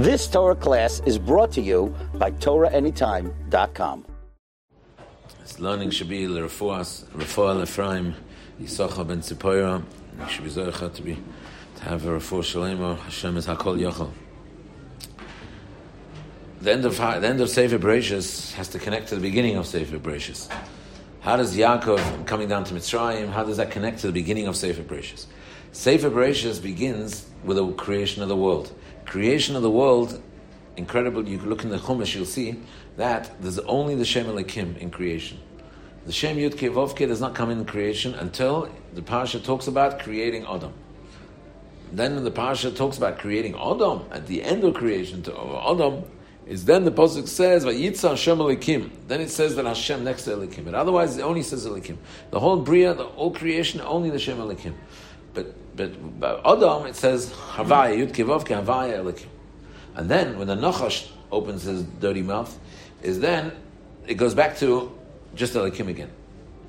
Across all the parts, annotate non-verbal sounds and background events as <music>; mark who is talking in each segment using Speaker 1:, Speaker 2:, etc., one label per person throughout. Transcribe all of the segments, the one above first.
Speaker 1: This Torah class is brought to you by TorahAnytime.com.
Speaker 2: This learning should be Yisachar ben should be Zoycha to be to have a. Hashem is Hakol Yochel. The end of the end of Sefer Bereshis has to connect to the beginning of Sefer Bereshis. How does Yaakov coming down to Mitzrayim? How does that connect to the beginning of Sefer Bereshis? Sefer Bereshis begins with the creation of the world. Creation of the world, incredible. You look in the Chumash, you'll see that there's only the Shem Elikim in creation. The Shem Yud Kevovke does not come in creation until the Parsha talks about creating Adam. Then the Parsha talks about creating Adam, at the end of creation to Adam, is then the pasuk says Vayitza Hashem Elikim. Then it says that Hashem next to Elikim. But otherwise, it only says Elikim. The whole bria, the whole creation, only the Shem Elikim. But but by Adam it says Havaya Yud Kivavke Havaya Elikim. And then when the Nachash opens his dirty mouth, is then it goes back to just Elikim again,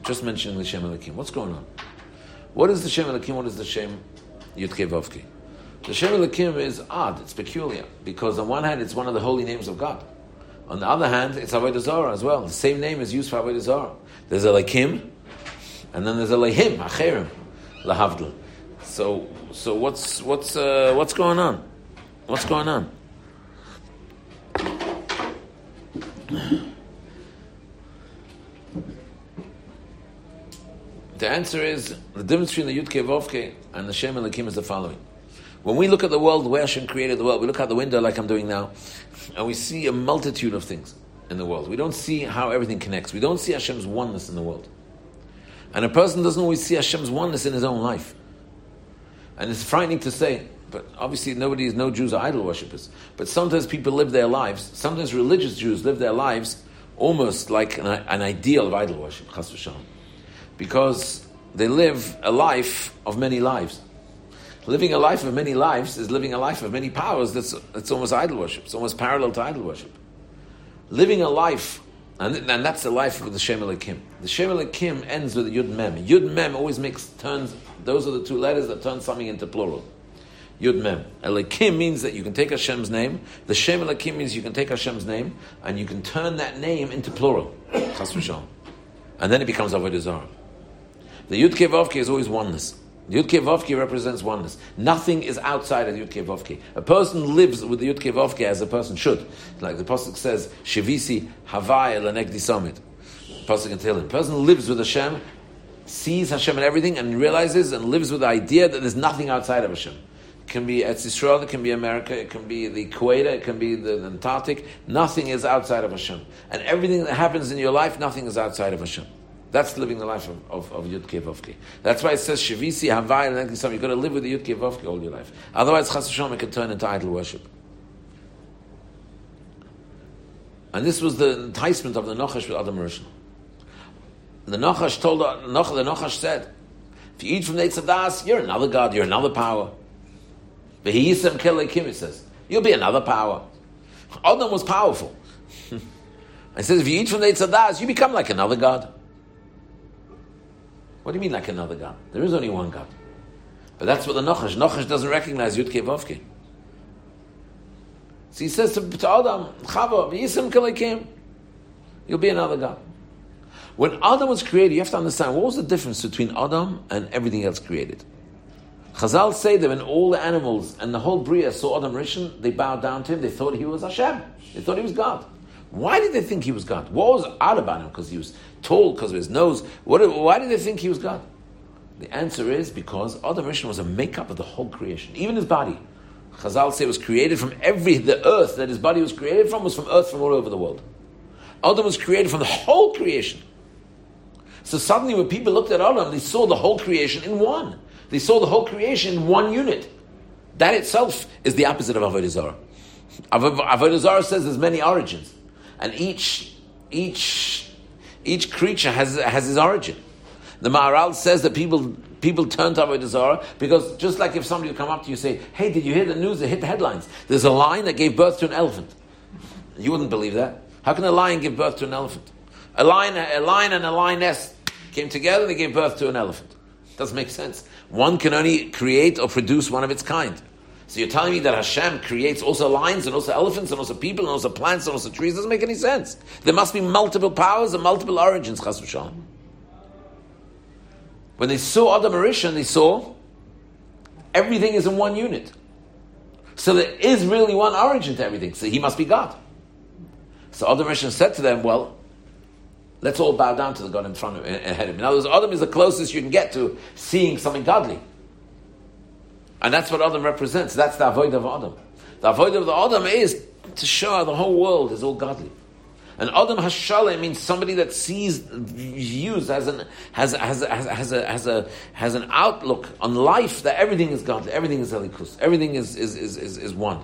Speaker 2: just mentioning the Shem Elikim. What's going on? What is the Shem Elikim? What is the Shem Yud Kivavke? The Shem Elikim is odd, it's peculiar, because on one hand it's one of the holy names of God. On the other hand, it's Avodah Zarah as well. The same name is used for Avodah Zarah. There's Elikim, and then there's Elihim, Acherim, Lahavdil. So, so what's what's uh, what's going on? What's going on? The answer is the difference between the Yudke Vovke and the Shem Elikim is the following. When we look at the world, where Hashem created the world, we look out the window like I'm doing now, and we see a multitude of things in the world. We don't see how everything connects. We don't see Hashem's oneness in the world. And a person doesn't always see Hashem's oneness in his own life. And it's frightening to say, but obviously nobody is, no Jews are idol worshippers. But sometimes people live their lives, sometimes religious Jews live their lives almost like an, an ideal of idol worship. Because they live a life of many lives. Living a life of many lives is living a life of many powers. That's, that's almost idol worship. It's almost parallel to idol worship. Living a life, and, and that's the life of the Shem Elikim. The Shem Elikim ends with Yud Mem. Yud Mem always makes turns, those are the two letters that turn something into plural. Yud Mem. Elikim means that you can take Hashem's name. The Shem Elikim means you can take Hashem's name and you can turn that name into plural. and then it becomes Avodah Zarah. The Yud Kevavke is always oneness. Yud Vovke represents oneness. Nothing is outside of Yud Vovke. A person lives with the Yud Vovke as a person should. Like the Pasuk says, Shivisi Havai Lanegdi Summit. Pasuk in Tehillim. A person lives with Hashem, sees Hashem and everything, and realizes and lives with the idea that there's nothing outside of Hashem. It can be Eretz Israel, it can be America, it can be the Kuwait, it can be the Antarctic. Nothing is outside of Hashem. And everything that happens in your life, nothing is outside of Hashem. That's living the life of, of, of Yud Vovke. That's why it says Shavisi Havai and You've got to live with the Yud Vovke all your life. Otherwise, Chas Hashem, it can turn into idol worship. And this was the enticement of the Nochash with Adam Rishon. The Nochash told the Nochash said, if you eat from the Eitzadas, you're another God, you're another power. But he Kim, it says, you'll be another power. Adam was powerful. <laughs> It says, if you eat from the Eitzadas, you become like another God. What do you mean like another God? There is only one God. But that's what the Nochash. Nochash doesn't recognize Yud Vovke. So he says to, to Adam, Chava, Yisim Kalekim, you'll be another God. When Adam was created, you have to understand what was the difference between Adam and everything else created. Chazal say that when all the animals and the whole Bria saw Adam Rishon, they bowed down to him, they thought he was Hashem. They thought he was God. Why did they think he was God? What was odd about him? Because he was tall, because of his nose. What, why did they think he was God? The answer is because Adam Rishon was a makeup of the whole creation, even his body. Chazal say was created from every the earth that his body was created from was from earth from all over the world. Adam was created from the whole creation. So suddenly, when people looked at Adam, they saw the whole creation in one. They saw the whole creation in one unit. That itself is the opposite of Avodah Zarah. Avodah Zarah says there's many origins and each each each creature has has his origin. The Maharal says that people people turn to Avodah Zarah because just like if somebody would come up to you and say, "Hey, did you hear the news? It hit the headlines. There's a lion that gave birth to an elephant." You wouldn't believe that. How can a lion give birth to an elephant? A lion, a lion and a lioness came together. and They gave birth to an elephant. Doesn't make sense. One can only create or produce one of its kind. So you're telling me that Hashem creates also lions and also elephants and also people and also plants and also trees? Doesn't make any sense. There must be multiple powers and multiple origins, Chas v'shalom. When they saw Adam Arishan, they saw everything is in one unit. So there is really one origin to everything. So he must be God. So Adam Arishan said to them, well, let's all bow down to the God in front of ahead of him. Other words, Adam is the closest you can get to seeing something godly. And that's what Adam represents. That's the avoid of Adam. The avoid of the Adam is to show the whole world is all godly. And Adam Hashale means somebody that sees, views, has an, has, has, has, has, a, has, a, has an outlook on life that everything is godly, everything is Elikus, everything is, is, is, is, is one.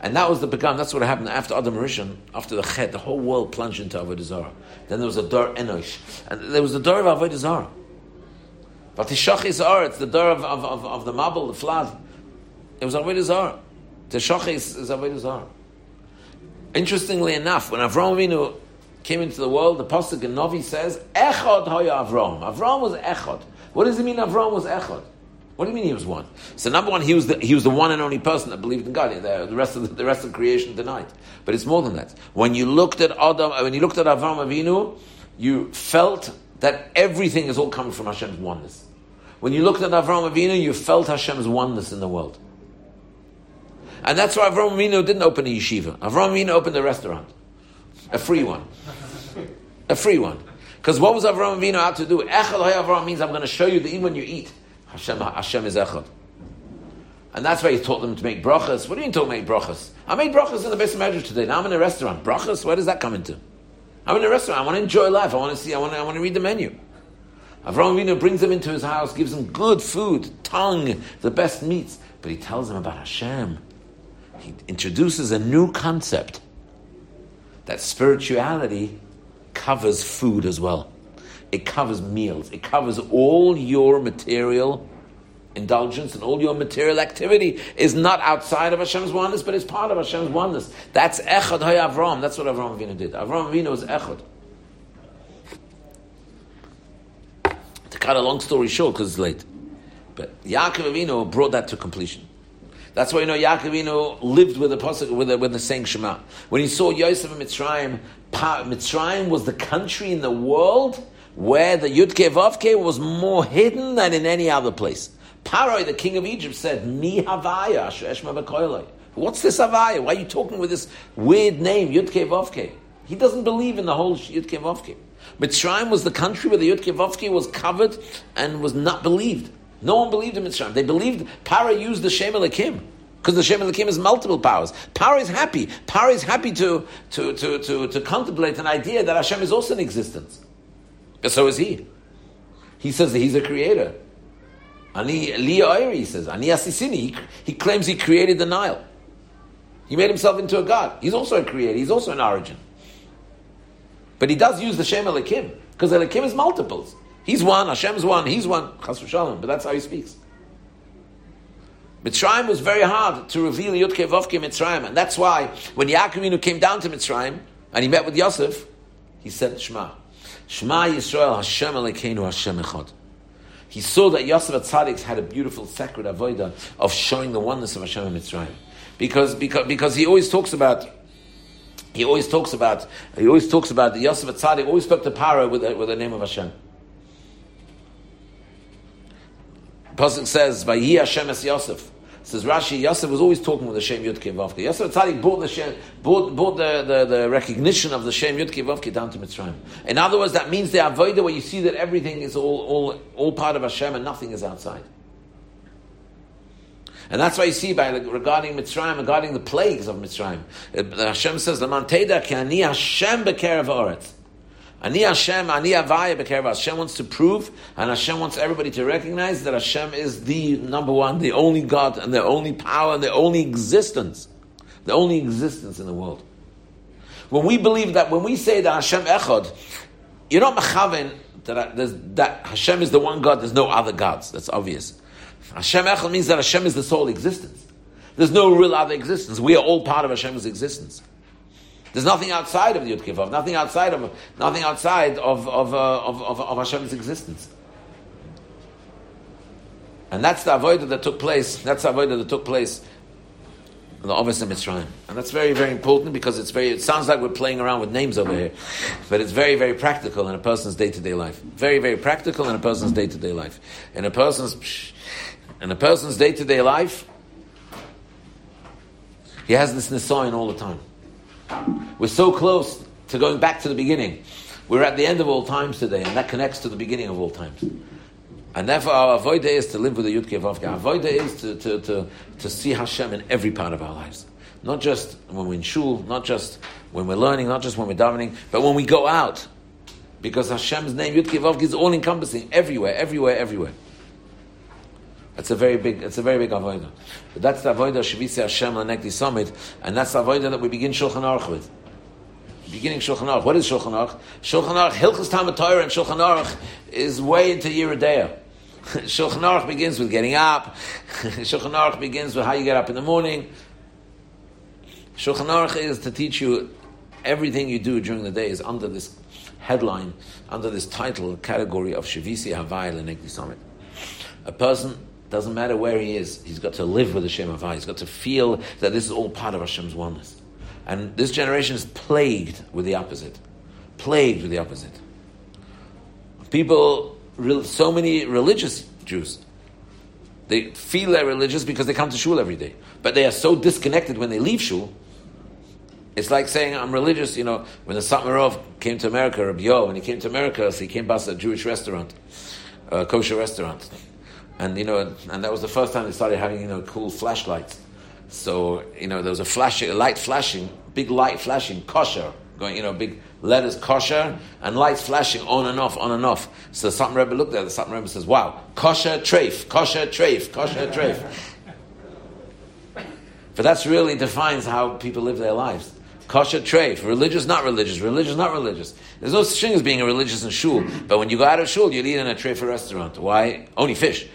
Speaker 2: And that was the begun. That's what happened after Adam Rishon, after the Chet. The whole world plunged into Avodah Zarah. Then there was a Dor Enosh, and there was a Dor of Avodah Zarah. But is It's the door of, of, of, of, the Mabul, the flood. It was Avodah Zarah. Tishach is, is Avodah Zarah. Interestingly enough, when Avram Avinu came into the world, the in Novi says, Echad hoya Avram. Avram was Echad. What does it mean Avram was Echad? What do you mean he was one? So number one, he was the, he was the one and only person that believed in God. The, the rest of the, the, rest of creation denied. But it's more than that. When you looked at Adam, when you looked at Avram Avinu, you felt that everything is all coming from Hashem's oneness. When you looked at Avram Avinu, you felt Hashem's oneness in the world. And that's why Avram Avinu didn't open a yeshiva. Avram Avinu opened a restaurant. A free one. A free one. Because what was Avram Avinu out to do? Echad Avram means I'm going to show you that even when you eat, Hashem, Hashem is Echad. And that's why he taught them to make brachas. What do you mean to make brachas? I made brachas in the best measure today. Now I'm in a restaurant. Brachas, where does that come into? I'm in a restaurant. I want to enjoy life. I want to see. I want to, I want to read the menu. Avram Avinu brings them into his house, gives them good food, tongue, the best meats, but he tells them about Hashem. He introduces a new concept that spirituality covers food as well. It covers meals. It covers all your material indulgence and all your material activity is not outside of Hashem's oneness, but it's part of Hashem's oneness. That's Echad Hay Avram. That's what Avram Avinu did. Avram Avinu was Echad. To cut a long story short, because it's late, but Yaakov Avinu brought that to completion. That's why you know Yaakov Avinu lived with the pasuk with the, with the saying Shema. When he saw Yosef in Mitzrayim, Mitzrayim was the country in the world where the Yudke Vavke was more hidden than in any other place. Paroi, the king of Egypt, said, Mi Havaya, What's this Havaya? Why are you talking with this weird name, Yudke Vavke? He doesn't believe in the whole Yudke Vavke. Mitzrayim was the country where the Yudke Vavke was covered and was not believed. No one believed in Mitzrayim. They believed Para used the Shem Elokim. Because the Shem Elokim is multiple powers. Para is happy. Para is happy to, to, to, to, to contemplate an idea that Hashem is also in existence. So is he. He says that he's a creator. Ani Oiri, he says, Ani Asisini. He, claims he created the Nile. He made himself into a god. He's also a creator. He's also an origin. But he does use the Shem Elokim, because Elokim is multiples. He's one, Hashem's one, he's one, Chas v'shalom, but that's how he speaks. Mitzrayim was very hard to reveal Yudke Vovke Mitzrayim, and that's why when Yaakov came down to Mitzrayim and he met with Yosef, he said Shema. Shema Yisrael Hashem Elokeinu Hashem Echad. He saw that Yosef Atzadik had a beautiful sacred avodah of showing the oneness of Hashem and Mitzrayim. Because, because, because he always talks about he always talks about he always talks about the Yosef Atzadik always spoke to Para with the, with the name of Hashem. Pasuk says, "Vayi Hashem es Yosef." Says Rashi, Yosef was always talking with the Shem Yudke Vavke. Yosef Tzadik brought the Shem, brought, brought the, the, the, recognition of the Shem Yudke Vavke down to Mitzrayim. In other words, that means the avodah where you see that everything is all, all, all part of Hashem and nothing is outside. And that's why you see by regarding Mitzrayim, regarding the plagues of Mitzrayim, uh, Hashem says, "Laman teda ki ani Hashem bekerav oretz." Ani Hashem, Ani Avaya Bekerva. Hashem wants to prove, and Hashem wants everybody to recognize that Hashem is the number one, the only God, and the only power, and the only existence, the only existence in the world. When we believe that, when we say that Hashem Echad, you're not mechaven that, uh, that Hashem is the one God. There's no other gods. That's obvious. Hashem Echad means that Hashem is the sole existence. There's no real other existence. We are all part of Hashem's existence. There's nothing outside of the Yud Kivav, nothing outside of nothing outside of of, uh, of, of, of Hashem's existence. And that's the avodah that took place. That's the avodah that took place in the office of Mitzrayim. And that's very, very important because it's very, it sounds like we're playing around with names over here, but it's very, very practical in a person's day-to-day life. Very, very practical in a person's day-to-day life. In a person's, in a person's day-to-day life, he has this nisayon all the time. We're so close to going back to the beginning. We're at the end of all times today, and that connects to the beginning of all times. And therefore, our avoida is to live with the Yudke Vavke. Avoida is to, to, to, to see Hashem in every part of our lives. Not just when we're in shul, not just when we're learning, not just when we're davening, but when we go out. Because Hashem's name, Yudke Vavke, is all encompassing, everywhere, everywhere, everywhere. That's a very big, it's a very big avodah. But that's the avodah Shavisi Hashem Lanekti Summit, and that's the avodah that we begin Shulchan Aruch with. Beginning Shulchan Aruch. What is Shulchan Aruch? Shulchan Aruch, Hilchas Talmud and Shulchan Aruch is way into Yoreh De'ah. <laughs> Shulchan Aruch begins with getting up. <laughs> Shulchan Aruch begins with how you get up in the morning. Shulchan Aruch is to teach you everything you do during the day is under this headline, under this title, category of Shavisi Havai Lenegdi Summit. A person doesn't matter where he is, he's got to live with Hashem Havai. He's got to feel that this is all part of Hashem's oneness. And this generation is plagued with the opposite. Plagued with the opposite. People, so many religious Jews, they feel they're religious because they come to shul every day. But they are so disconnected when they leave shul. It's like saying, I'm religious, you know, when the Satmarov came to America, Rabbi Yo, when he came to America, so he came past a Jewish restaurant, a kosher restaurant. And, you know, and that was the first time they started having, you know, cool flashlights. So, you know, there was a flashing, light flashing, big light flashing, kosher, going, you know, big letters kosher, and lights flashing on and off, on and off. So the Satmar Rebbe looked at the Satmar Rebbe says, wow, kosher treif, kosher treif, kosher treif. but that's really defines how people live their lives. Kosher treif, religious, not religious, religious, not religious. There's no such thing as being a religious in shul, but when you go out of shul, you eat in a treif restaurant. Why? Only fish.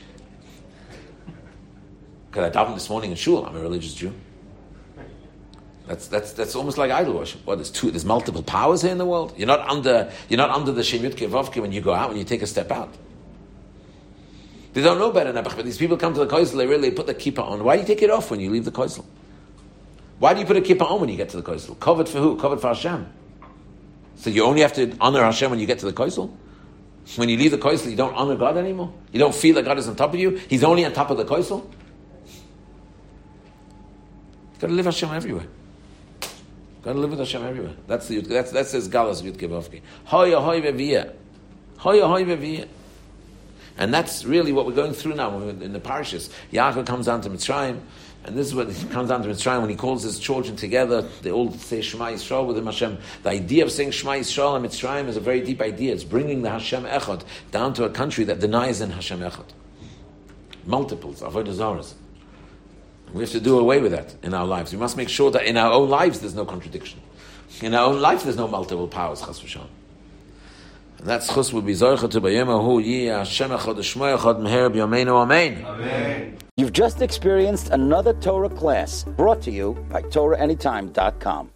Speaker 2: Because I davened this morning in shul. I'm a religious Jew. That's, that's, that's almost like idol worship. What, there's, two, there's multiple powers here in the world. You're not under, you're not under the Shem Yudke Vavke when you go out, when you take a step out. They don't know better, but these people come to the koisel, they really put the kippah on. Why do you take it off when you leave the koisel? Why do you put a kippah on when you get to the koisel? Covered for who? Covered for Hashem. So you only have to honor Hashem when you get to the koisel? When you leave the koisel, you don't honor God anymore? You don't feel that God is on top of you? He's only on top of the koisel? Got to live Hashem everywhere. Got to live with Hashem everywhere. That's the that's that's his galas Yud Kevavki. Hoya hoy vevia, hoya hoy vevia. And that's really what we're going through now in the parishes. Yaakov comes down to Mitzrayim, and this is what he comes down to Mitzrayim when he calls his children together. They all say Shema Yisrael with him Hashem. The idea of saying Shema Yisrael and Mitzrayim is a very deep idea. It's bringing the Hashem Echad down to a country that denies in Hashem Echad. Multiples, avodah zaras. We have to do away with that in our lives. We must make sure that in our own lives there's no contradiction. In our own life there's no multiple powers, chas v'shon. And that's chus will be zorcha to bayemahu yi Hashem echad shmo echad meher b'yameinu amen.
Speaker 1: Amen. You've just experienced another Torah class brought to you by TorahAnytime.com.